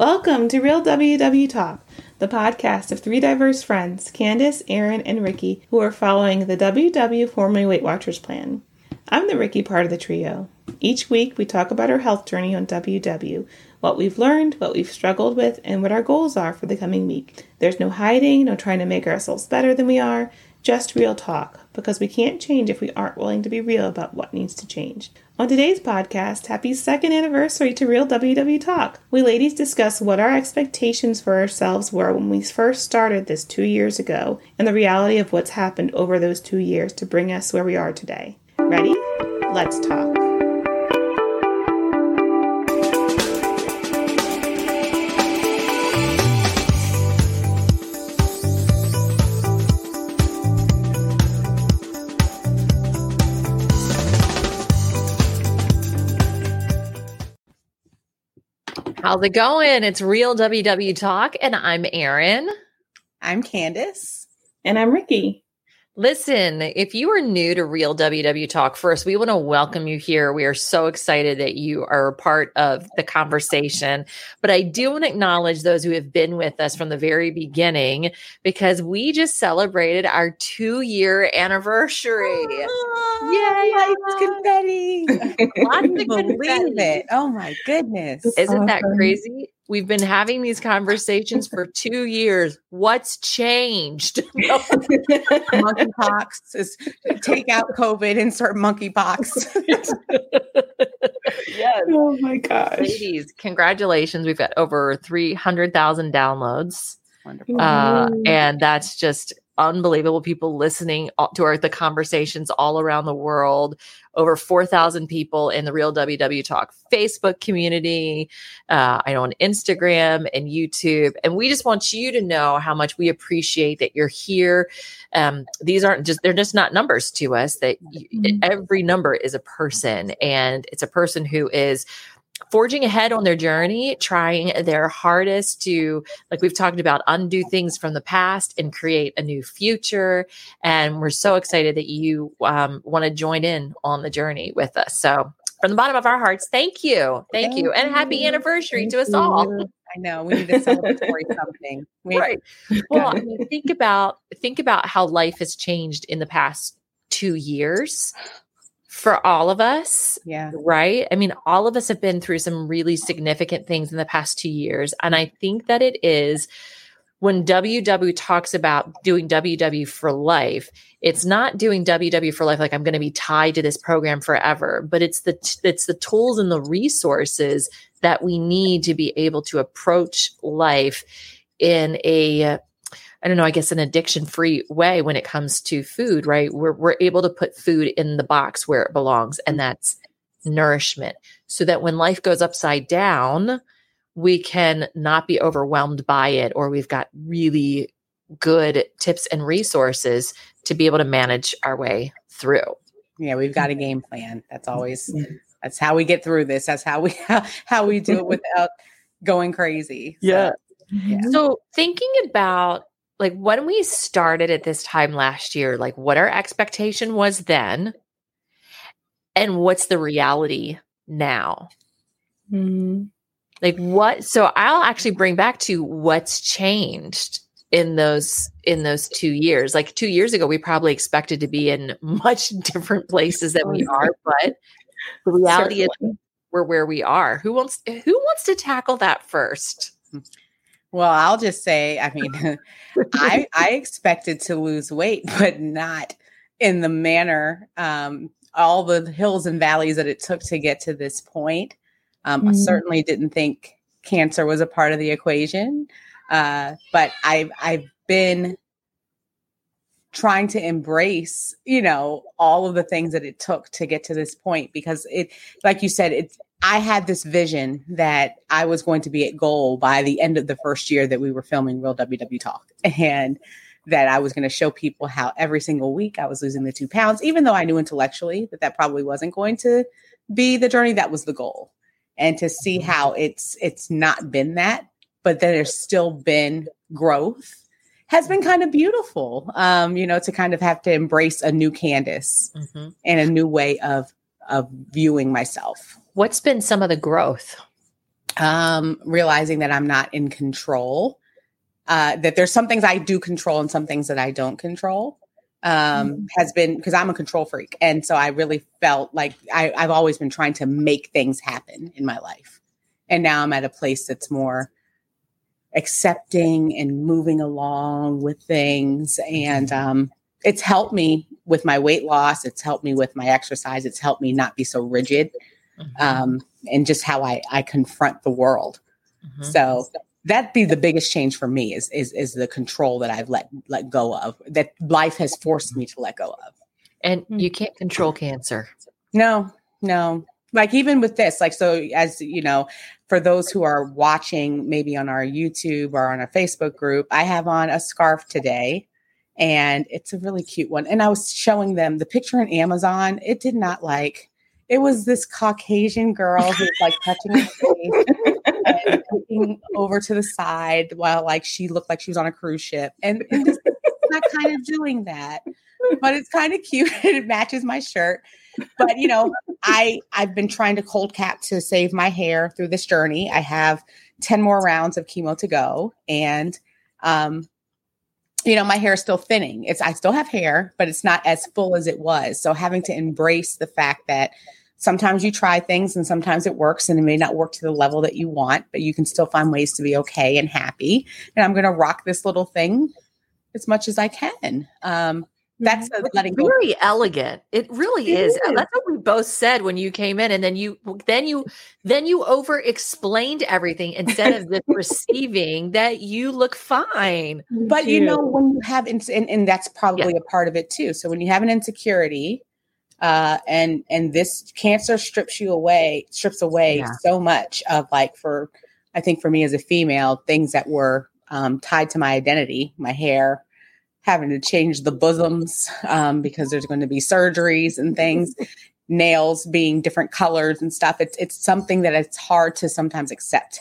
Welcome to Real WW Talk, the podcast of three diverse friends, Candace, Aaron, and Ricky, who are following the WW formerly Weight Watchers plan. I'm the Ricky part of the trio. Each week, we talk about our health journey on WW, what we've learned, what we've struggled with, and what our goals are for the coming week. There's no hiding, no trying to make ourselves better than we are, just real talk, because we can't change if we aren't willing to be real about what needs to change. On today's podcast, happy second anniversary to Real WW Talk. We ladies discuss what our expectations for ourselves were when we first started this two years ago and the reality of what's happened over those two years to bring us where we are today. Ready? Let's talk. How's it going? It's Real WW Talk, and I'm Aaron. I'm Candace. And I'm Ricky. Listen, if you are new to Real WW Talk, first, we want to welcome you here. We are so excited that you are a part of the conversation. But I do want to acknowledge those who have been with us from the very beginning because we just celebrated our two year anniversary. Oh, Yay! Lights, confetti. Lots of believe it. Oh my goodness. Isn't that crazy? We've been having these conversations for two years. What's changed? monkeypox is take out COVID, insert monkeypox. yes. Oh my gosh. Ladies, congratulations. We've got over 300,000 downloads. Wonderful. Uh, and that's just unbelievable. People listening to our the conversations all around the world. Over four thousand people in the Real WW Talk Facebook community. Uh, I know on Instagram and YouTube, and we just want you to know how much we appreciate that you're here. Um, these aren't just they're just not numbers to us. That you, every number is a person, and it's a person who is forging ahead on their journey, trying their hardest to, like we've talked about, undo things from the past and create a new future. And we're so excited that you um, want to join in on the journey with us. So, from the bottom of our hearts, thank you. Thank, thank you. And happy anniversary to us all. I know we need to celebratory something. We, right. Well, I mean, think about think about how life has changed in the past two years for all of us. Yeah. Right. I mean, all of us have been through some really significant things in the past two years. And I think that it is when WW talks about doing WW for life, it's not doing WW for life like I'm going to be tied to this program forever, but it's the t- it's the tools and the resources that we need to be able to approach life in a I don't know, I guess an addiction free way when it comes to food, right? We're, we're able to put food in the box where it belongs, and mm-hmm. that's nourishment. So that when life goes upside down, we can not be overwhelmed by it, or we've got really good tips and resources to be able to manage our way through. Yeah, we've got a mm-hmm. game plan. That's always mm-hmm. that's how we get through this. That's how we how, how we do it without going crazy. So, yeah. yeah. So thinking about like when we started at this time last year, like what our expectation was then and what's the reality now. Mm-hmm. Like what so I'll actually bring back to what's changed in those in those 2 years. Like 2 years ago we probably expected to be in much different places than we are, but the reality Certainly. is we're where we are. Who wants who wants to tackle that first? Well, I'll just say, I mean, I I expected to lose weight, but not in the manner, um, all the hills and valleys that it took to get to this point. Um, mm-hmm. I certainly didn't think cancer was a part of the equation, uh, but I've I've been trying to embrace, you know, all of the things that it took to get to this point because it, like you said, it's I had this vision that I was going to be at goal by the end of the first year that we were filming Real WW Talk. And that I was going to show people how every single week I was losing the two pounds, even though I knew intellectually that that probably wasn't going to be the journey. That was the goal. And to see how it's it's not been that, but that there's still been growth has been kind of beautiful. Um, you know, to kind of have to embrace a new Candace mm-hmm. and a new way of of viewing myself. What's been some of the growth? um, realizing that I'm not in control. Uh, that there's some things I do control and some things that I don't control. Um, mm-hmm. has been because I'm a control freak, and so I really felt like I, I've always been trying to make things happen in my life, and now I'm at a place that's more accepting and moving along with things, and um, it's helped me with my weight loss. It's helped me with my exercise. It's helped me not be so rigid mm-hmm. um, and just how I, I confront the world. Mm-hmm. So that'd be the biggest change for me is, is, is the control that I've let, let go of that life has forced me to let go of. And hmm. you can't control cancer. No, no. Like even with this, like, so as you know, for those who are watching maybe on our YouTube or on a Facebook group, I have on a scarf today and it's a really cute one. And I was showing them the picture on Amazon. It did not like it was this Caucasian girl who's like touching her face and looking over to the side while like she looked like she was on a cruise ship. And, and not kind of doing that. But it's kind of cute. it matches my shirt. But you know, I I've been trying to cold cap to save my hair through this journey. I have 10 more rounds of chemo to go. And um, you know, my hair is still thinning. It's I still have hair, but it's not as full as it was. So having to embrace the fact that sometimes you try things and sometimes it works and it may not work to the level that you want, but you can still find ways to be okay and happy. And I'm going to rock this little thing as much as I can. Um, that's a letting go. Very elegant. It really it is. is. That's what we both said when you came in, and then you, then you, then you over explained everything instead of just receiving that you look fine. But too. you know when you have, and, and that's probably yeah. a part of it too. So when you have an insecurity, uh, and and this cancer strips you away, strips away yeah. so much of like for, I think for me as a female, things that were um, tied to my identity, my hair having to change the bosoms um, because there's going to be surgeries and things, nails being different colors and stuff. It's it's something that it's hard to sometimes accept.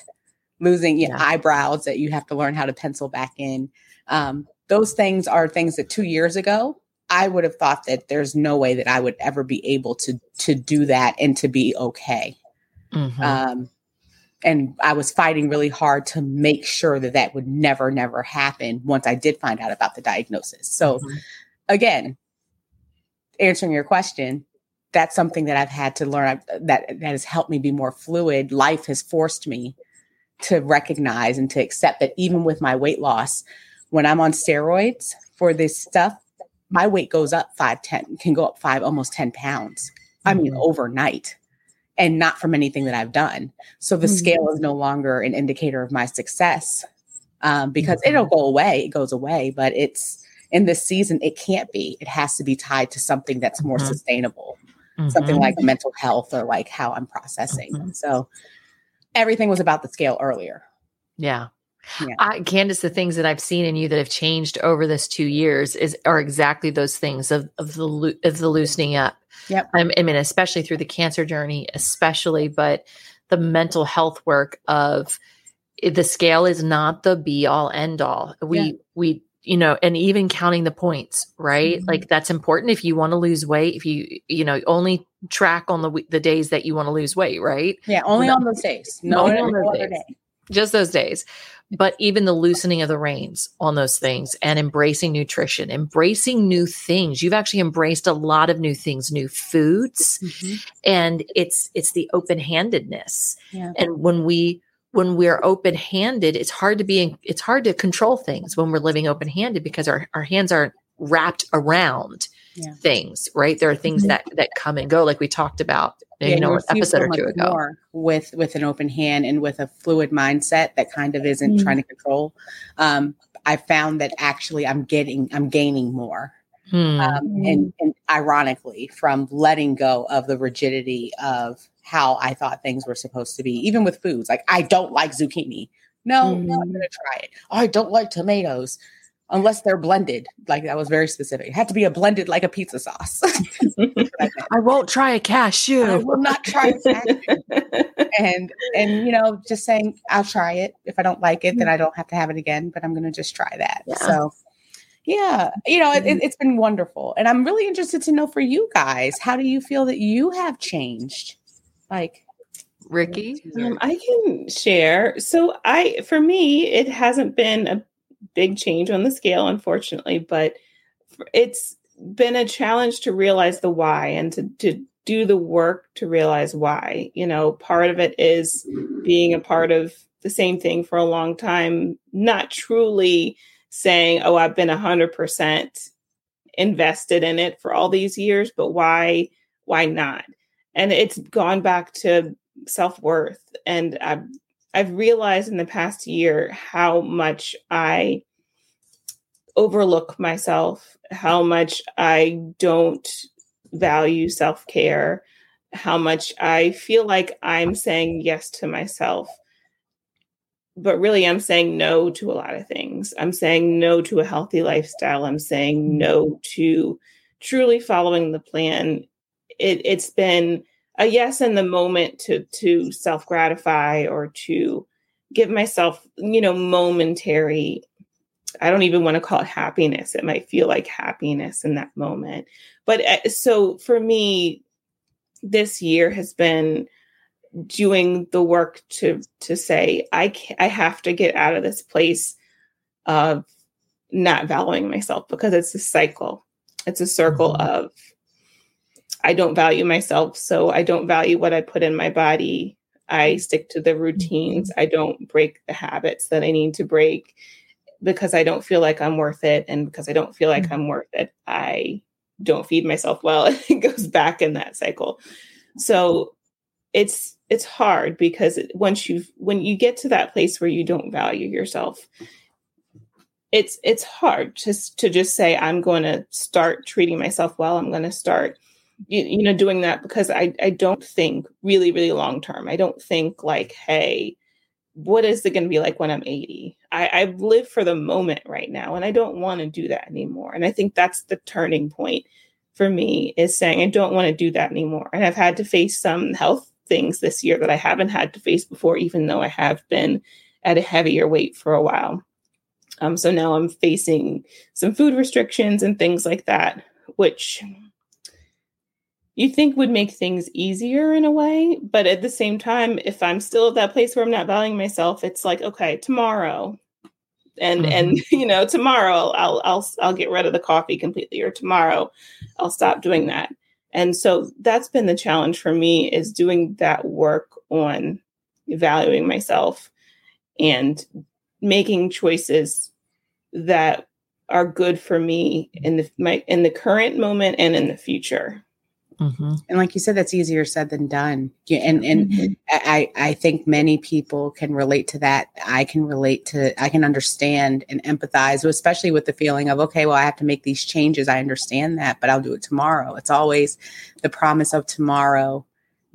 Losing yeah. eyebrows that you have to learn how to pencil back in. Um, those things are things that two years ago I would have thought that there's no way that I would ever be able to to do that and to be okay. Mm-hmm. Um, and I was fighting really hard to make sure that that would never, never happen once I did find out about the diagnosis. So, mm-hmm. again, answering your question, that's something that I've had to learn that that has helped me be more fluid. Life has forced me to recognize and to accept that even with my weight loss, when I'm on steroids for this stuff, my weight goes up five, 10, can go up five, almost 10 pounds. I mean, mm-hmm. overnight and not from anything that I've done. So the mm-hmm. scale is no longer an indicator of my success um, because mm-hmm. it'll go away. It goes away, but it's in this season, it can't be. It has to be tied to something that's more mm-hmm. sustainable, something mm-hmm. like mental health or like how I'm processing. So everything was about the scale earlier. Yeah. Yeah. I, Candace, the things that I've seen in you that have changed over this two years is are exactly those things of of the of the loosening up. Yep. I mean, especially through the cancer journey, especially, but the mental health work of the scale is not the be all end all. We yeah. we you know, and even counting the points, right? Mm-hmm. Like that's important if you want to lose weight. If you you know only track on the the days that you want to lose weight, right? Yeah, only on those days. No, only on those days. Day. Just those days but even the loosening of the reins on those things and embracing nutrition, embracing new things. You've actually embraced a lot of new things, new foods, mm-hmm. and it's it's the open-handedness. Yeah. And when we when we're open-handed, it's hard to be in, it's hard to control things when we're living open-handed because our, our hands aren't wrapped around yeah. things, right? There are things mm-hmm. that that come and go, like we talked about yeah, you know, an episode so or two ago. With with an open hand and with a fluid mindset that kind of isn't mm. trying to control. Um, I found that actually I'm getting I'm gaining more. Hmm. Um, and, and ironically, from letting go of the rigidity of how I thought things were supposed to be, even with foods, like I don't like zucchini. No, mm. no I'm going to try it. Oh, I don't like tomatoes unless they're blended. Like that was very specific. It had to be a blended like a pizza sauce. I won't try a cashew. I will not try cashew. and and you know, just saying I'll try it. If I don't like it, then I don't have to have it again. But I'm gonna just try that. Yeah. So yeah, you know, it, it, it's been wonderful, and I'm really interested to know for you guys, how do you feel that you have changed? Like Ricky? Um, I can share. So I for me, it hasn't been a big change on the scale, unfortunately, but it's been a challenge to realize the why and to, to do the work to realize why. You know, part of it is being a part of the same thing for a long time, not truly saying, oh, I've been 100% invested in it for all these years, but why, why not? And it's gone back to self worth. And I've, I've realized in the past year how much I overlook myself, how much I don't value self care, how much I feel like I'm saying yes to myself. But really, I'm saying no to a lot of things. I'm saying no to a healthy lifestyle. I'm saying no to truly following the plan. It, it's been a yes in the moment to to self gratify or to give myself, you know, momentary I don't even want to call it happiness. It might feel like happiness in that moment. But uh, so for me, this year has been doing the work to to say I I have to get out of this place of not valuing myself because it's a cycle. It's a circle mm-hmm. of I don't value myself, so I don't value what I put in my body. I stick to the routines. Mm-hmm. I don't break the habits that I need to break because I don't feel like I'm worth it. And because I don't feel like mm-hmm. I'm worth it, I don't feed myself well. it goes back in that cycle. So it's it's hard because once you've when you get to that place where you don't value yourself, it's it's hard just to just say I'm going to start treating myself well. I'm going to start you, you know doing that because I I don't think really really long term. I don't think like hey what is it going to be like when I'm 80? I, I live for the moment right now, and I don't want to do that anymore. And I think that's the turning point for me is saying I don't want to do that anymore. And I've had to face some health things this year that I haven't had to face before, even though I have been at a heavier weight for a while. Um, so now I'm facing some food restrictions and things like that, which you think would make things easier in a way. But at the same time, if I'm still at that place where I'm not valuing myself, it's like, okay, tomorrow. And mm-hmm. and you know, tomorrow I'll I'll I'll get rid of the coffee completely, or tomorrow I'll stop doing that. And so that's been the challenge for me is doing that work on valuing myself and making choices that are good for me in the my in the current moment and in the future. Mm-hmm. And like you said, that's easier said than done. And and mm-hmm. I I think many people can relate to that. I can relate to. I can understand and empathize, especially with the feeling of okay, well, I have to make these changes. I understand that, but I'll do it tomorrow. It's always the promise of tomorrow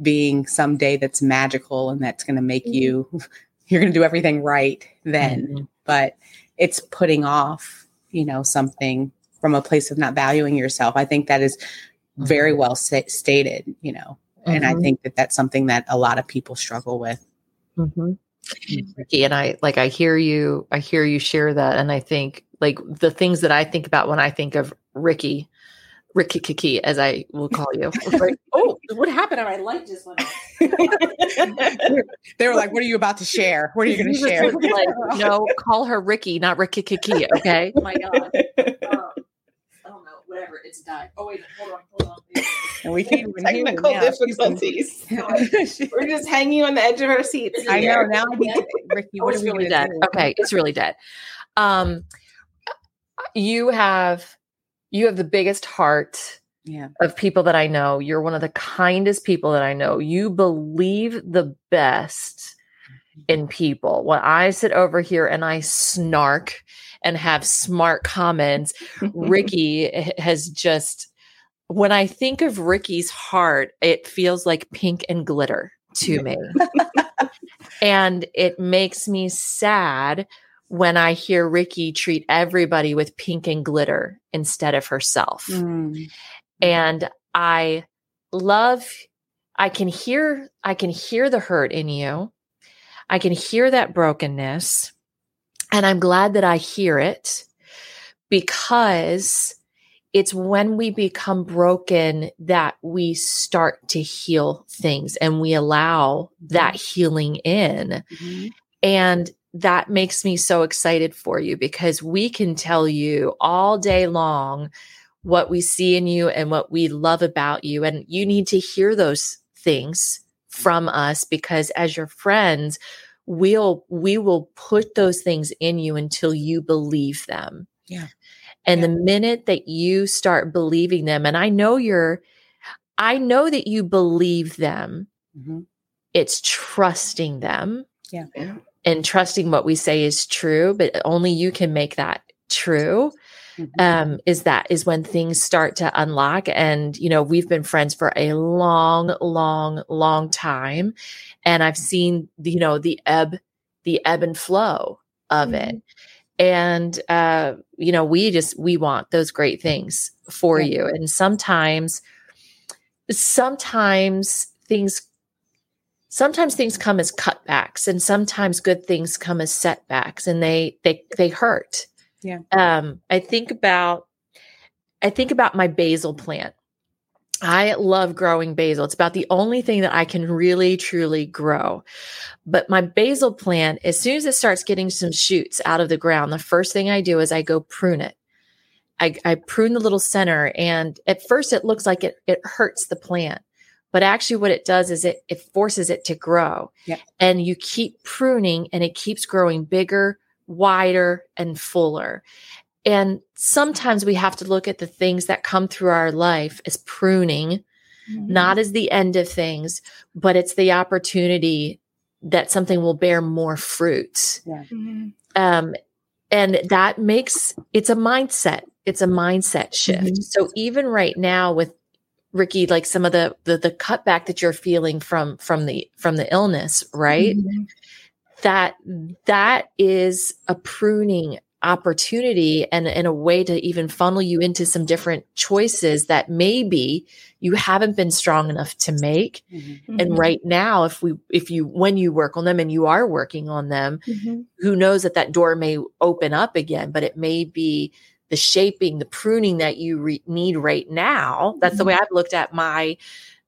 being some day that's magical and that's going to make mm-hmm. you. You're going to do everything right then, mm-hmm. but it's putting off, you know, something from a place of not valuing yourself. I think that is very mm-hmm. well stated, you know. Mm-hmm. And I mm-hmm. think that that's something that a lot of people struggle with. Mm-hmm. Ricky, and I like I hear you, I hear you share that, and I think like the things that I think about when I think of Ricky, Ricky Kiki, as I will call you. Like, oh, what happened? My light just went they were like, "What are you about to share? What are you going to share?" Like, no, call her Ricky, not Ricky Kiki. Okay. oh my god. Um, whatever, it's died. Oh wait, hold on, hold on. And we can't even technical difficulties. We're just hanging on the edge of our seats. I know now. Ricky, oh, it's really dead. Do? Okay, it's really dead. Um, you have you have the biggest heart yeah. of people that I know. You're one of the kindest people that I know. You believe the best in people. When I sit over here and I snark and have smart comments. Ricky has just, when I think of Ricky's heart, it feels like pink and glitter to me. and it makes me sad when I hear Ricky treat everybody with pink and glitter instead of herself. Mm. And I love I can hear I can hear the hurt in you. I can hear that brokenness. And I'm glad that I hear it because it's when we become broken that we start to heal things and we allow that healing in. Mm-hmm. And that makes me so excited for you because we can tell you all day long what we see in you and what we love about you. And you need to hear those things from us because as your friends, we'll we will put those things in you until you believe them. Yeah. And yeah. the minute that you start believing them, and I know you're, I know that you believe them, mm-hmm. it's trusting them. Yeah. And trusting what we say is true, but only you can make that true. Mm-hmm. Um, is that is when things start to unlock. And, you know, we've been friends for a long, long, long time. And I've seen, you know, the ebb, the ebb and flow of mm-hmm. it and uh, you know we just we want those great things for yeah. you and sometimes sometimes things sometimes things come as cutbacks and sometimes good things come as setbacks and they they they hurt yeah um i think about i think about my basil plant I love growing basil. It's about the only thing that I can really truly grow. But my basil plant, as soon as it starts getting some shoots out of the ground, the first thing I do is I go prune it. I, I prune the little center, and at first it looks like it it hurts the plant, but actually what it does is it it forces it to grow. Yeah. And you keep pruning, and it keeps growing bigger, wider, and fuller. And sometimes we have to look at the things that come through our life as pruning, mm-hmm. not as the end of things, but it's the opportunity that something will bear more fruits. Yeah. Mm-hmm. Um, and that makes it's a mindset. It's a mindset shift. Mm-hmm. So even right now with Ricky, like some of the, the the cutback that you're feeling from from the from the illness, right? That that is a pruning opportunity and, and a way to even funnel you into some different choices that maybe you haven't been strong enough to make mm-hmm. and right now if we if you when you work on them and you are working on them mm-hmm. who knows that that door may open up again but it may be the shaping the pruning that you re- need right now that's mm-hmm. the way i've looked at my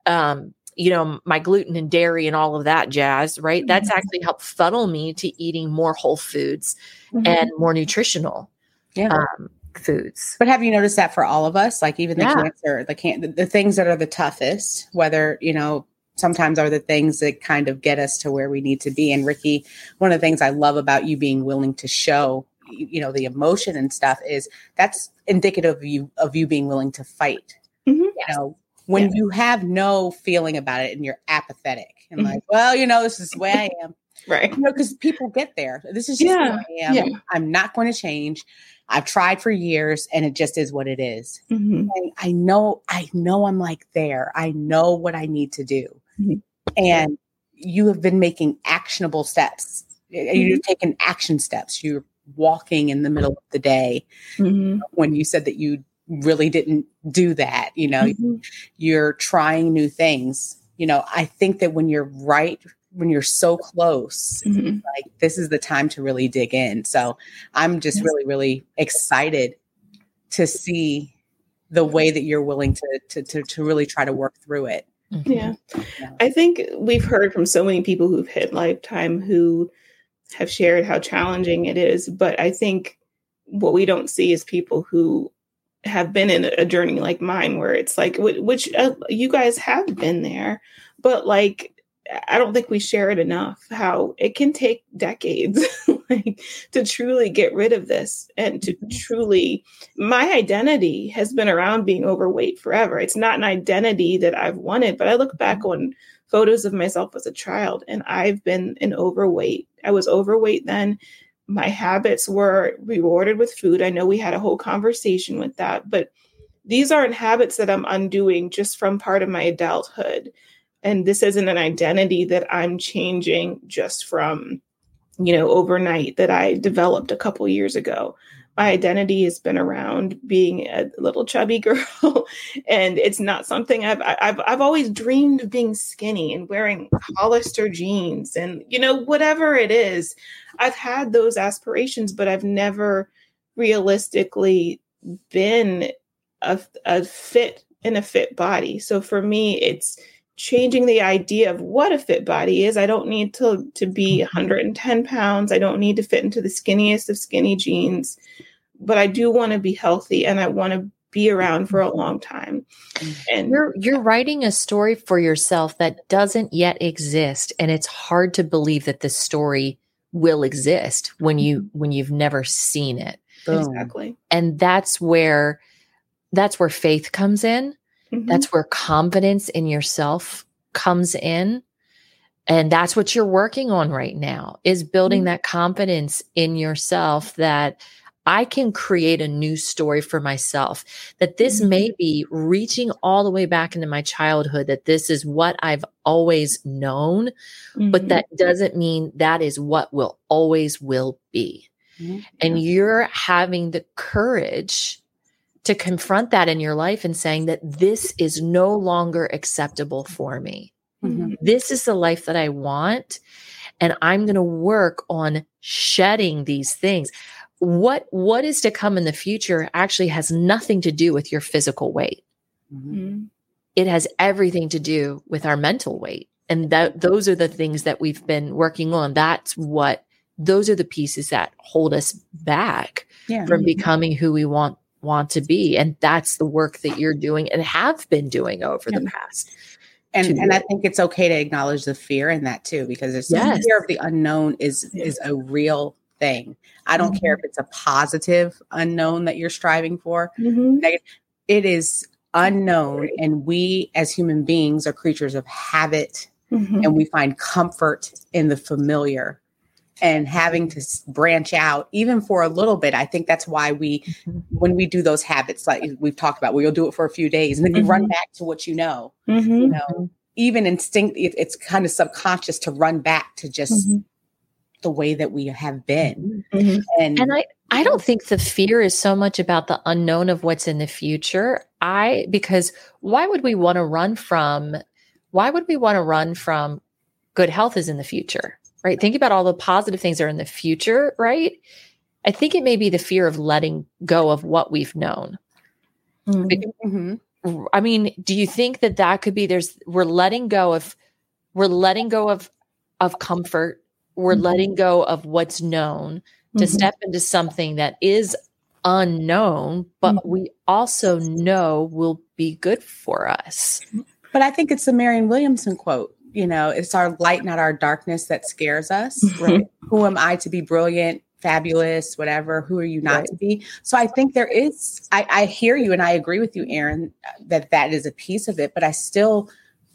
um you know, my gluten and dairy and all of that jazz, right? Mm-hmm. That's actually helped funnel me to eating more whole foods mm-hmm. and more nutritional yeah. um, foods. But have you noticed that for all of us? Like even the yeah. cancer, the can the, the things that are the toughest, whether, you know, sometimes are the things that kind of get us to where we need to be. And Ricky, one of the things I love about you being willing to show you know the emotion and stuff is that's indicative of you of you being willing to fight mm-hmm. you know when yeah. you have no feeling about it and you're apathetic and mm-hmm. like, well, you know, this is the way I am. right. You know, because people get there. This is just yeah. who I am. Yeah. I'm not going to change. I've tried for years and it just is what it is. Mm-hmm. I know, I know I'm like there. I know what I need to do. Mm-hmm. And you have been making actionable steps. You've mm-hmm. taken action steps. You're walking in the middle of the day mm-hmm. when you said that you really didn't do that. You know, mm-hmm. you're trying new things. You know, I think that when you're right, when you're so close, mm-hmm. like this is the time to really dig in. So I'm just yes. really, really excited to see the way that you're willing to, to, to, to really try to work through it. Mm-hmm. Yeah. I think we've heard from so many people who've hit lifetime who have shared how challenging it is. But I think what we don't see is people who have been in a journey like mine where it's like which uh, you guys have been there but like i don't think we share it enough how it can take decades like to truly get rid of this and to mm-hmm. truly my identity has been around being overweight forever it's not an identity that i've wanted but i look back mm-hmm. on photos of myself as a child and i've been an overweight i was overweight then my habits were rewarded with food. I know we had a whole conversation with that, but these aren't habits that I'm undoing just from part of my adulthood. And this isn't an identity that I'm changing just from, you know, overnight that I developed a couple years ago my identity has been around being a little chubby girl and it's not something I've, I've I've always dreamed of being skinny and wearing Hollister jeans and you know whatever it is I've had those aspirations but I've never realistically been a, a fit in a fit body. So for me, it's changing the idea of what a fit body is. I don't need to to be mm-hmm. 110 pounds. I don't need to fit into the skinniest of skinny jeans, but I do want to be healthy and I want to be around for a long time. Mm-hmm. And you're you're writing a story for yourself that doesn't yet exist and it's hard to believe that this story will exist when you mm-hmm. when you've never seen it. Boom. Exactly. And that's where that's where faith comes in. Mm-hmm. That's where confidence in yourself comes in. And that's what you're working on right now is building mm-hmm. that confidence in yourself that I can create a new story for myself. That this mm-hmm. may be reaching all the way back into my childhood, that this is what I've always known, mm-hmm. but that doesn't mean that is what will always will be. Mm-hmm. And you're having the courage to confront that in your life and saying that this is no longer acceptable for me. Mm-hmm. This is the life that I want. And I'm going to work on shedding these things what what is to come in the future actually has nothing to do with your physical weight mm-hmm. it has everything to do with our mental weight and that those are the things that we've been working on that's what those are the pieces that hold us back yeah. from becoming who we want want to be and that's the work that you're doing and have been doing over yeah. the past and and I think it's okay to acknowledge the fear in that too, because there's yes. fear of the unknown is is a real thing. I don't mm-hmm. care if it's a positive unknown that you're striving for. Mm-hmm. It is unknown. And we as human beings are creatures of habit mm-hmm. and we find comfort in the familiar and having to branch out even for a little bit. I think that's why we, mm-hmm. when we do those habits, like we've talked about, we'll do it for a few days and then you run mm-hmm. back to what you know. Mm-hmm. You know, even instinct, it, it's kind of subconscious to run back to just the way that we have been. Mm-hmm. And, and I, I don't think the fear is so much about the unknown of what's in the future. I, because why would we want to run from, why would we want to run from good health is in the future, right? Think about all the positive things that are in the future, right? I think it may be the fear of letting go of what we've known. Mm-hmm. I mean, do you think that that could be there's, we're letting go of, we're letting go of, of comfort we're mm-hmm. letting go of what's known to mm-hmm. step into something that is unknown, but mm-hmm. we also know will be good for us. But I think it's the Marianne Williamson quote. You know, it's our light, not our darkness, that scares us. Right? Who am I to be brilliant, fabulous, whatever? Who are you not right. to be? So I think there is. I, I hear you, and I agree with you, Erin, that that is a piece of it. But I still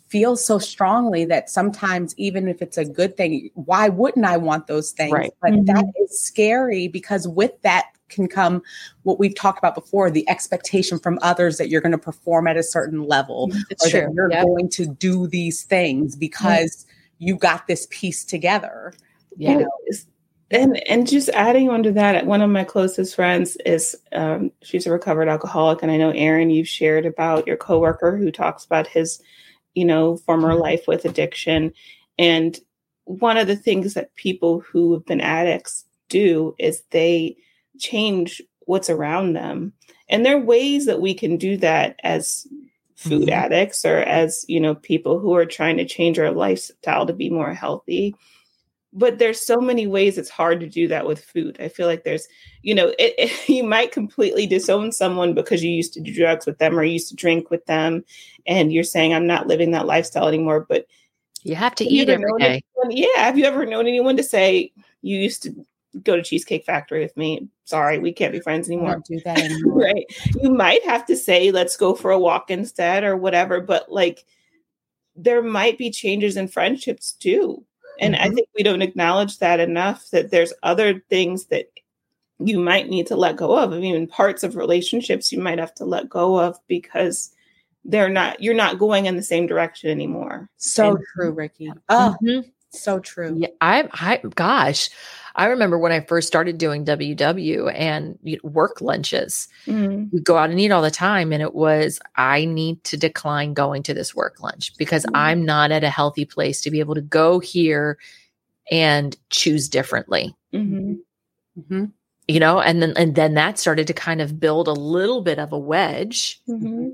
feel so strongly that sometimes even if it's a good thing why wouldn't i want those things right. but mm-hmm. that is scary because with that can come what we've talked about before the expectation from others that you're going to perform at a certain level it's or true. that you're yep. going to do these things because mm-hmm. you got this piece together yeah you know? and and just adding on to that one of my closest friends is um, she's a recovered alcoholic and i know erin you've shared about your coworker who talks about his you know, former mm-hmm. life with addiction. And one of the things that people who have been addicts do is they change what's around them. And there are ways that we can do that as food mm-hmm. addicts or as, you know, people who are trying to change our lifestyle to be more healthy but there's so many ways it's hard to do that with food. I feel like there's, you know, it, it, you might completely disown someone because you used to do drugs with them or you used to drink with them, and you're saying I'm not living that lifestyle anymore. But you have to eat every day. Anyone, yeah. Have you ever known anyone to say you used to go to Cheesecake Factory with me? Sorry, we can't be friends anymore. Don't do that anymore. right. You might have to say, let's go for a walk instead or whatever. But like, there might be changes in friendships too and mm-hmm. I think we don't acknowledge that enough that there's other things that you might need to let go of. I mean, parts of relationships you might have to let go of because they're not, you're not going in the same direction anymore. So and, true, Ricky. Oh, mm-hmm. so true. Yeah. I, I, gosh, I remember when I first started doing WW and work lunches. Mm-hmm. We go out and eat all the time, and it was I need to decline going to this work lunch because mm-hmm. I'm not at a healthy place to be able to go here and choose differently. Mm-hmm. mm-hmm. you know, and then and then that started to kind of build a little bit of a wedge Mm-hmm.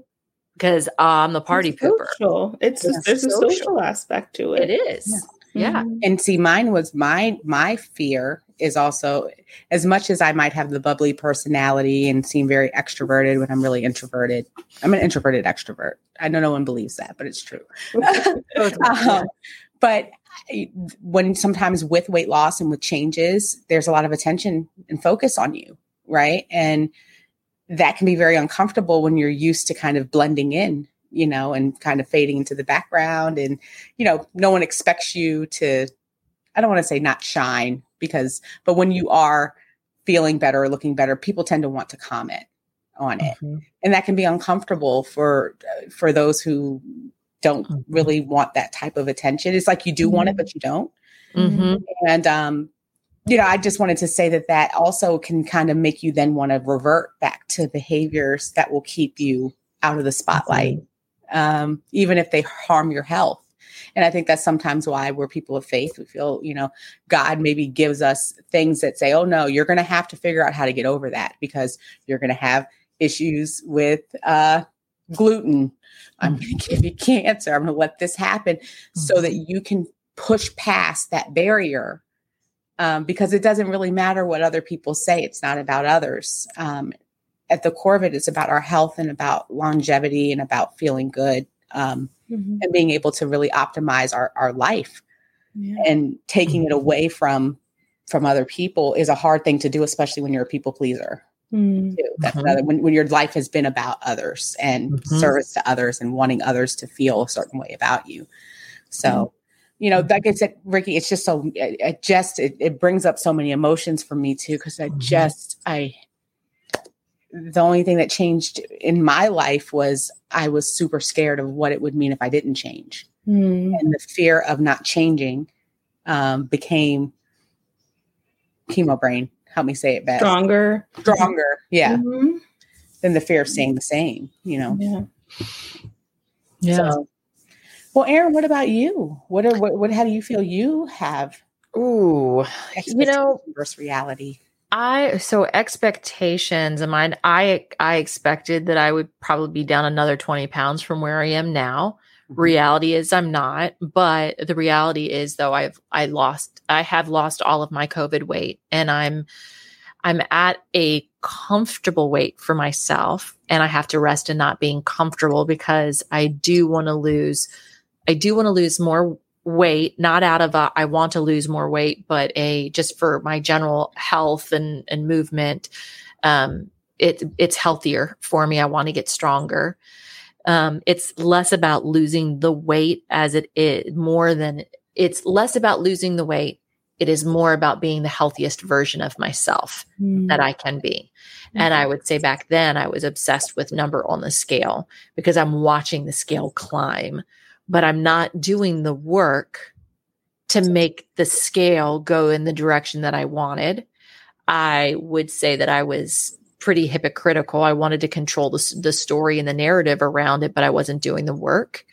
because I'm the party it's pooper. Social. It's Yes, there's a social. social aspect to it. It is. Yeah. Mhm. And see, mine was my my fear is also as much as I might have the bubbly personality and seem very extroverted when I'm really introverted. I'm an introverted extrovert. I know no one believes that, but it's true. um, but I- when sometimes with weight loss and with changes, there's a lot of attention and focus on you, right? And that can be very uncomfortable when you're used to kind of blending in, you know, and kind of fading into the background. And, you know, no one expects you to, I don't want to say not shine because, but when you are feeling better or looking better, people tend to want to comment on it Mhm. and that can be uncomfortable for for those who don't Mhm. really want that type of attention it's like you do want it Mhm. but you don't Mhm. and um you know i just wanted to say that that also can kind of make you then want to revert back to behaviors that will keep you out of the spotlight um even if they harm your health and i think that's sometimes why we're people of faith we feel you know god maybe gives us things that say oh no you're going to have to figure out how to get over that because you're going to have issues with uh, gluten. I'm going to give you cancer. I'm going to let this happen so that you can push past that barrier um, because it doesn't really matter what other people say. It's not about others. Um, at the core of it, it's about our health and about longevity and about feeling good um, Mhm. and being able to really optimize our, our life Yeah. and taking it away from from other people is a hard thing to do especially when you're a people pleaser Mm. too. That's another when, when your life has been about others and Mhm. service to others and wanting others to feel a certain way about you. So, you know, like I said, Ricky, it's just so it, it just it, it brings up so many emotions for me too because I just I the only thing that changed in my life was I was super scared of what it would mean if I didn't change Mm. and the fear of not changing um, became chemo brain. Help me say it better. Stronger. Stronger, yeah, Mhm. than the fear of staying the same. You know. Yeah. Yeah. So, well, Aaron, what about you? What are what, what? How do you feel you have? Ooh. You know, expectation versus reality. I so expectations of mine. I I expected that I would probably be down another 20 pounds from where I am now. Mhm. Reality is I'm not, but the reality is though I've I lost I have lost all of my COVID weight and I'm I'm at a comfortable weight for myself and I have to rest in not being comfortable because I do want to lose I do want to lose more weight not out of a I want to lose more weight but a just for my general health and and movement um it it's healthier for me. I want to get stronger. Um it's less about losing the weight as it is more than it's less about losing the weight. It is more about being the healthiest version of myself Mm. that I can be. And I would say back then I was obsessed with number on the scale because I'm watching the scale climb, but I'm not doing the work to make the scale go in the direction that I wanted. I would say that I was pretty hypocritical. I wanted to control the, the story and the narrative around it, but I wasn't doing the work.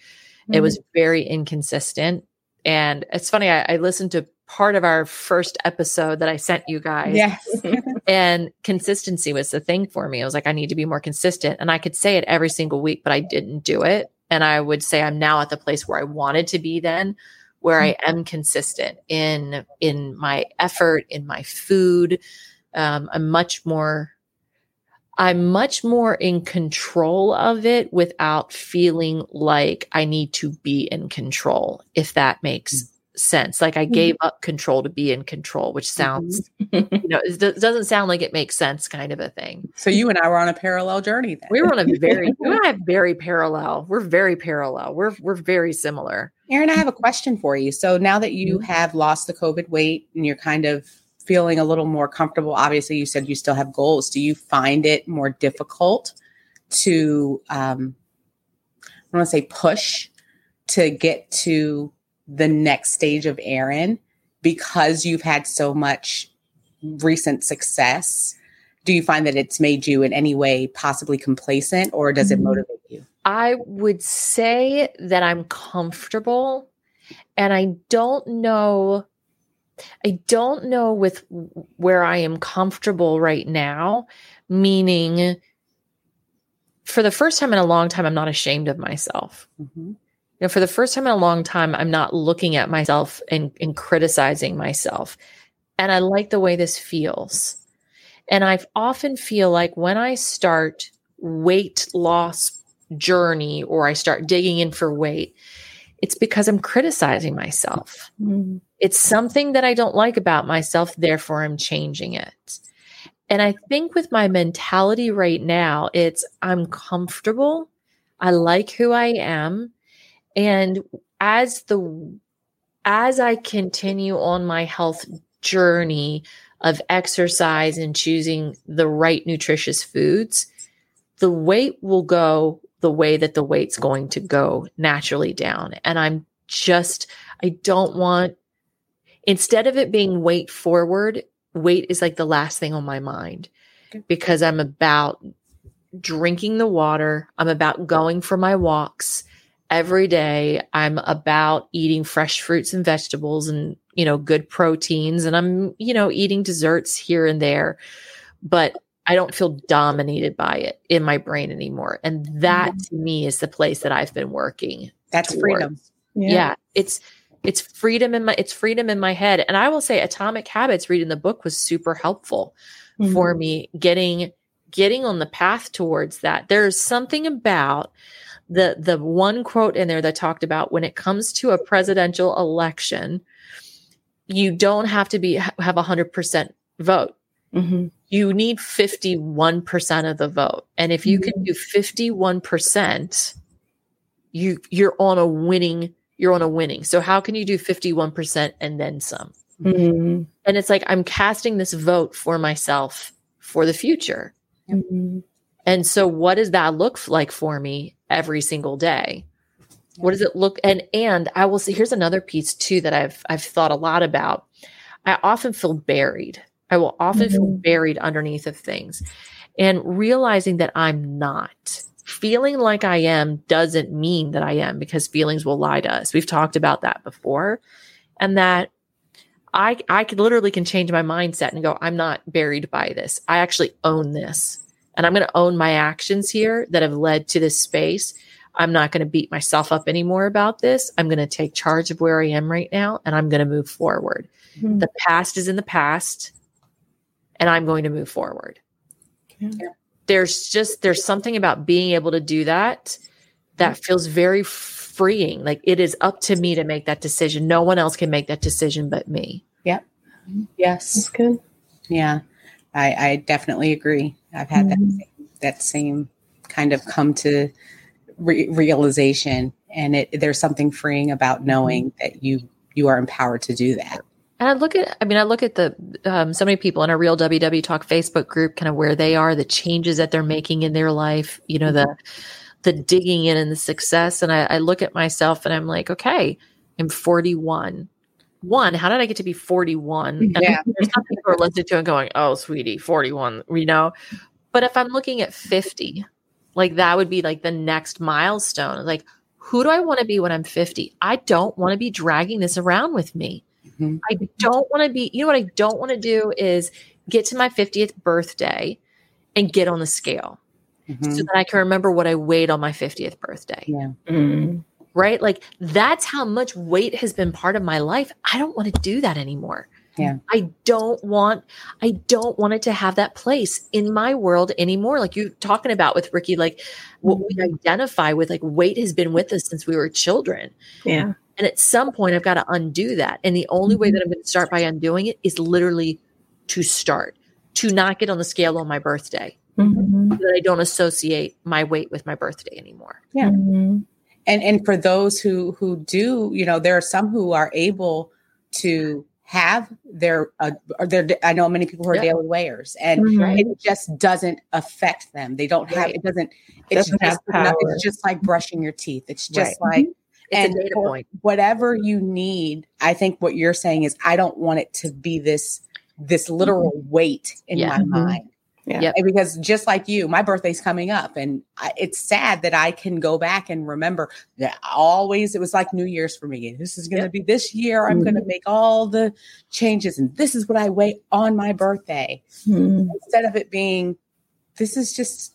It was mm-hmm. very inconsistent. And it's funny, I, I listened to part of our first episode that I sent you guys Yes. and consistency was the thing for me. I was like, I need to be more consistent. And I could say it every single week, but I didn't do it. And I would say I'm now at the place where I wanted to be then, where I am consistent in in my effort, in my food. Um, I'm much more I'm much more in control of it without feeling like I need to be in control, if that makes sense. Like I mm-hmm. gave up control to be in control, which mm-hmm. sounds you know, it doesn't sound like it makes sense, kind of a thing. So you and I were on a parallel journey then. We were on a very, we and I have very parallel. We're very parallel. We're we're very similar. Aaron, I have a question for you. So now that you mm-hmm. have lost the COVID weight and you're kind of feeling a little more comfortable, obviously you said you still have goals. Do you find it more difficult to, um, I want to say push to get to the next stage of Aaron because you've had so much recent success? Do you find that it's made you in any way possibly complacent or does it Mhm. motivate you? I would say that I'm comfortable, and I don't know. I don't know with where I am comfortable right now, meaning for the first time in a long time, I'm not ashamed of myself. Mm-hmm. You know, for the first time in a long time, I'm not looking at myself and, and criticizing myself. And I like the way this feels. And I often feel like when I start weight loss journey or I start digging in for weight, it's because I'm criticizing myself. Mm-hmm. It's something that I don't like about myself, therefore I'm changing it. And I think with my mentality right now, it's I'm comfortable. I like who I am. And as the as I continue on my health journey of exercise and choosing the right nutritious foods, the weight will go the way that the weight's going to go naturally down. And I'm just, I don't want, instead of it being weight forward, weight is like the last thing on my mind because I'm about drinking the water. I'm about going for my walks every day. I'm about eating fresh fruits and vegetables and, you know, good proteins. And I'm, you know, eating desserts here and there. But I don't feel dominated by it in my brain anymore. And that mm-hmm. to me is the place that I've been working. That's towards. freedom. Yeah. yeah. It's it's freedom in my it's freedom in my head. And I will say Atomic Habits reading the book was super helpful mm-hmm. for me getting getting on the path towards that. There's something about the the one quote in there that talked about when it comes to a presidential election, you don't have to be have a hundred percent vote. Mm-hmm you need 51% of the vote. And if you can mm-hmm. do 51%, you you're on a winning you're on a winning. So how can you do 51% and then some? Mm-hmm. And it's like I'm casting this vote for myself for the future. And so what does that look like for me every single day? What does it look and and I will say here's another piece too that I've I've thought a lot about. I often feel buried I will often mm-hmm. feel buried underneath of things. And realizing that I'm not. Feeling like I am doesn't mean that I am because feelings will lie to us. We've talked about that before. And that I I could literally can change my mindset and go, I'm not buried by this. I actually own this. And I'm going to own my actions here that have led to this space. I'm not going to beat myself up anymore about this. I'm going to take charge of where I am right now and I'm going to move forward. Mm-hmm. The past is in the past and I'm going to move forward. Yeah. There's just there's something about being able to do that that feels very freeing. Like it is up to me to make that decision. No one else can make that decision but me. Yep. Yes. That's good. Yeah. I, I definitely agree. I've had mm-hmm. that same, that same kind of come to re- realization, and it there's something freeing about knowing that you you are empowered to do that. And I look at, I mean, I look at the um, so many people in a real WW Talk Facebook group, kind of where they are, the changes that they're making in their life, you know, the the digging in and the success. And I, I look at myself and I'm like, okay, I'm 41. One, how did I get to be 41? And yeah. there's some people are listening to and going, oh, sweetie, 41, you know. But if I'm looking at 50, like that would be like the next milestone. Like, who do I want to be when I'm 50? I don't want to be dragging this around with me. Mm-hmm. I don't want to be, you know what I don't want to do is get to my 50th birthday and get on the scale mm-hmm. so that I can remember what I weighed on my 50th birthday. Yeah. Mm-hmm. Right? Like that's how much weight has been part of my life. I don't want to do that anymore. Yeah. I don't want I don't want it to have that place in my world anymore. Like you talking about with Ricky, like what we mm-hmm. identify with, like weight has been with us since we were children. Yeah. And at some point, I've got to undo that. And the only way that I'm going to start by undoing it is literally to start, to not get on the scale on my birthday. Mm-hmm. So that I don't associate my weight with my birthday anymore. Yeah. Mm-hmm. And and for those who who do, you know, there are some who are able to have their uh, their I know many people who are yeah. daily weighers and mm-hmm. it just doesn't affect them. They don't have right. it doesn't it's doesn't just it's just like brushing your teeth. It's just right. like it's and a data point. Whatever you need, I think what you're saying is I don't want it to be this this literal mm-hmm. weight in yeah. my mm-hmm. mind. Yeah. Yep. Because just like you, my birthday's coming up, and I, it's sad that I can go back and remember that always it was like New Year's for me. This is going to Yep. be this year. I'm going to make all the changes, and this is what I weigh on my birthday Mhm. instead of it being, this is just.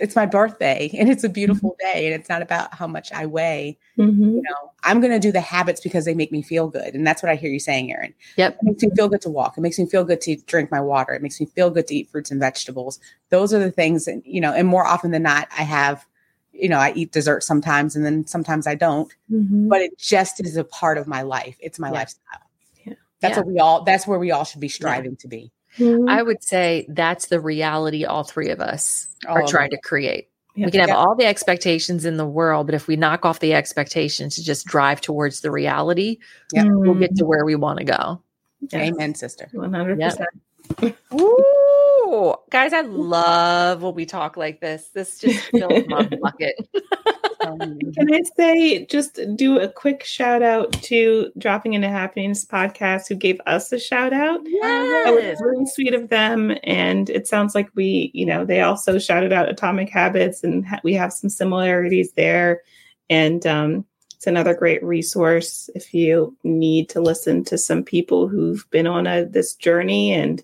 It's my birthday and it's a beautiful day and it's not about how much I weigh. Mhm. You know, I'm going to do the habits because they make me feel good. And that's what I hear you saying, Erin. Yep. It makes me feel good to walk. It makes me feel good to drink my water. It makes me feel good to eat fruits and vegetables. Those are the things and you know, and more often than not, I have, you know, I eat dessert sometimes and then sometimes I don't, Mhm. but it just is a part of my life. It's my Yeah. lifestyle. Yeah. That's Yeah. what we all, that's where we all should be striving to be. Mhm. I would say that's the reality all three of us All are of trying to create. Yeah. We can have Yeah. all the expectations in the world, but if we knock off the expectations to just drive towards the reality, Yeah. we'll get to where we want to go. Yes. Amen, sister. 100%. Ooh, guys, I love when we talk like this. This just fills my bucket. Um, Can I say, just do a quick shout out to Dropping into Happiness podcast, who gave us a shout out. Yes. That was really sweet of them. And it sounds like we, you know, they also shouted out Atomic Habits, and ha- we have some similarities there. And um, it's another great resource if you need to listen to some people who've been on a, this journey and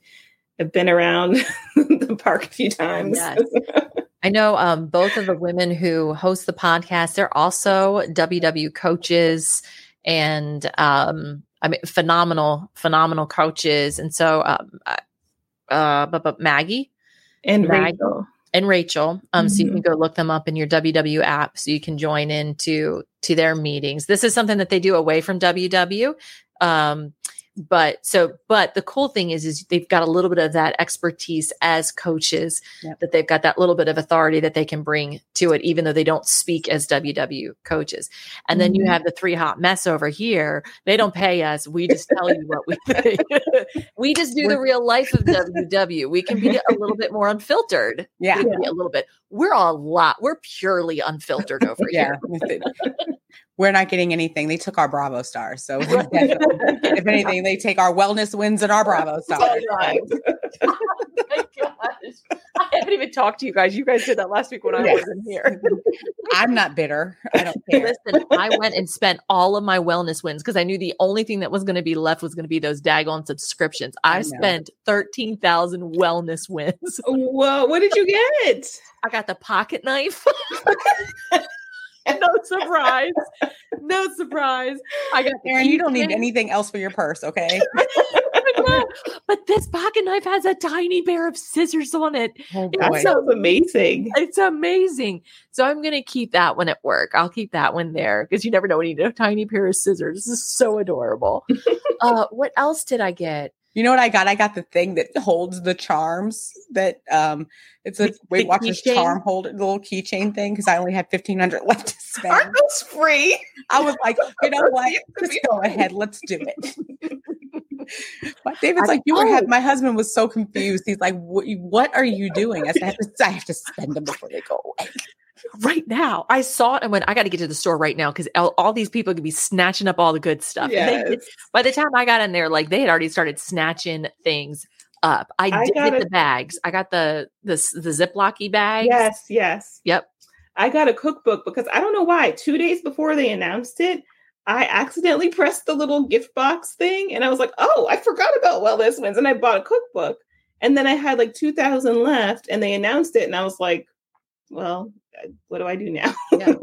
have been around the park a few times. Yes. I know um, both of the women who host the podcast, they're also WW coaches and um, I mean, phenomenal, phenomenal coaches. And so, um, uh, but, but Maggie and Mag- Rachel. and Rachel. Um, so you Mhm. can go look them up in your WW app, so you can join into to their meetings. This is something that they do away from WW. Um, but so, but the cool thing is, is they've got a little bit of that expertise as coaches. Yep. That they've got that little bit of authority that they can bring to it, even though they don't speak as WW coaches. And then you Mhm. have the three hot mess over here. They don't pay us. We just tell you what we think. we just do the real life of WW. We can be a little bit more unfiltered Yeah. be a little bit. We're a lot. We're purely unfiltered over Yeah. here. We're not getting anything. They took our Bravo stars. So if anything, they take our wellness wins and our Bravo stars. Oh my gosh. I haven't even talked to you guys. You guys did that last week when I Yeah. wasn't here. I'm not bitter. I don't care. Listen, I went and spent all of my wellness wins because I knew the only thing that was going to be left was going to be those daggone subscriptions. I, I know. spent 13,000 wellness wins. Whoa, what did you get? I got the pocket knife. no surprise. No surprise. I got the Erin, you don't need anything else for your purse, okay? But this pocket knife has a tiny pair of scissors on it. Oh That boy. sounds amazing. It's amazing. So I'm going to keep that one at work. I'll keep that one there because you never know when you need a tiny pair of scissors. This is so adorable. uh, what else did I get? You know what I got? I got the thing that holds the charms that um it's a The- Weight the Watchers keychain? charm holder, the little keychain thing, because I only had fifteen hundred left to spend. Aren't those free? I was like, you know what? Just go ahead, let's do it. But David's I like, you were. my husband was so confused. He's like, what, what are you doing? I said, I have, to, I have to spend them before they go away. Right now, I saw it and went, I got to get to the store right now because all, all these people could be snatching up all the good stuff. They- by the time I got in there, like they had already started snatching things up. I, I did get a- the bags. I got the the the Ziplocky bags. Yes, yes. Yep. I got a cookbook because I don't know why. Two days before they announced it, I accidentally pressed the little gift box thing and I was like, oh, I forgot about Wellness Wins. And I bought a cookbook. And then I had like 2,000 left and they announced it. And I was like, well, Uh, what do I do now? Yeah.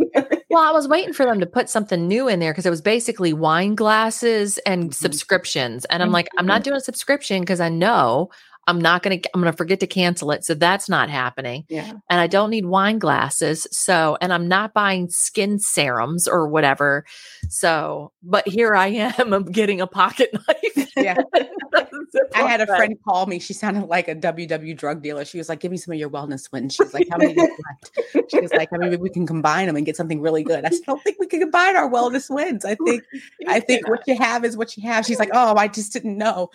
Well, I was waiting for them to put something new in there because it was basically wine glasses and Mhm. subscriptions. And I'm mm-hmm. like, I'm not mm-hmm. doing a subscription because I know I'm not going to, I'm going to forget to cancel it. So that's not happening. yeah. And I don't need wine glasses. So, and I'm not buying skin serums or whatever. So, but here I am, I'm getting a pocket knife. Yeah. I had a friend call me. She sounded like a WW drug dealer. She was like, "Give me some of your wellness wins." She's like, "How many do you have left?" She was like, "I mean, maybe we can combine them and get something really good." I said, "I don't think we can combine our wellness wins. I think, I think what you have is what you have." She's like, "Oh, I just didn't know."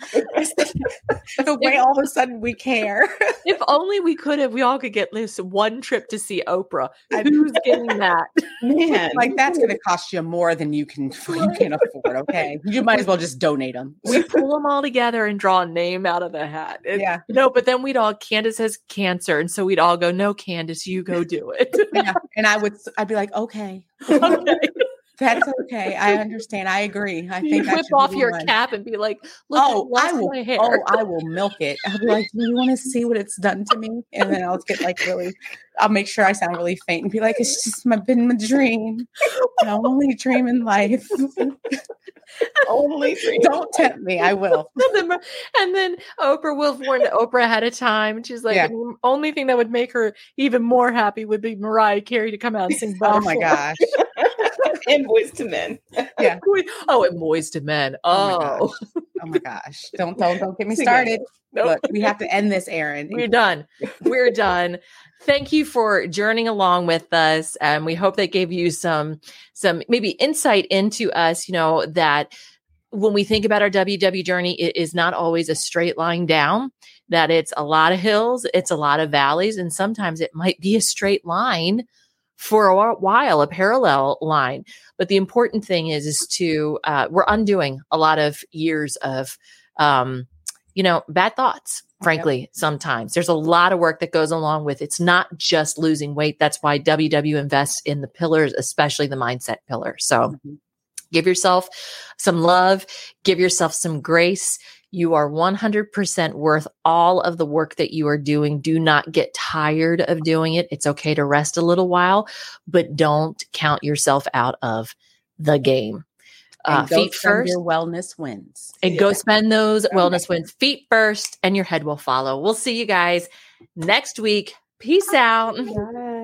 The way all of a sudden we care. If only we could have, we all could get this one trip to see Oprah. I- Who's getting that? Man, like that's going to cost you more than you can you can afford. Okay, you might as well just donate them. we pull them all together and draw a name out of the hat. It- Yeah. No, but then we'd all, Candace has cancer. And so we'd all go, no, Candace, you go do it. yeah, and I would I'd be like, okay, okay. That's okay. I understand. I agree. I You think I whip should off your one. cap and be like, look, Oh, I I will. my hair. Oh, I will milk it. I'll be like, you want to see what it's done to me?" And then I'll get like really. I'll make sure I sound really faint and be like, "It's just my been my dream, my only dream in life." only three. Don't tempt me. I will. and, then, and then Oprah will warn Oprah ahead of time. She's like, Yeah. the only thing that would make her even more happy would be Mariah Carey to come out and sing Oh my gosh. And Boyz II Men. Yeah. oh, and Boyz II Men. Oh my Oh, Oh my gosh. Don't don't don't get me started. Nope. Look, we have to end this, Erin. We're done. We're done. Thank you for journeying along with us. And we hope that gave you some some maybe insight into us, you know, that when we think about our WW journey, it is not always a straight line down, that it's a lot of hills, it's a lot of valleys, and sometimes it might be a straight line for a while, a parallel line. But the important thing is, is to uh, we're undoing a lot of years of, um, you know, bad thoughts. Frankly, sometimes there's a lot of work that goes along with. It's not just losing weight. That's why WW invests in the pillars, especially the mindset pillar. So Mhm. give yourself some love, give yourself some grace. You are 100% worth all of the work that you are doing. Do not get tired of doing it. It's okay to rest a little while, but don't count yourself out of the game. Uh, And go feet spend first Your wellness wins. and go spend those Okay. wellness wins feet first, and your head will follow. We'll see you guys next week. Peace out. Got it.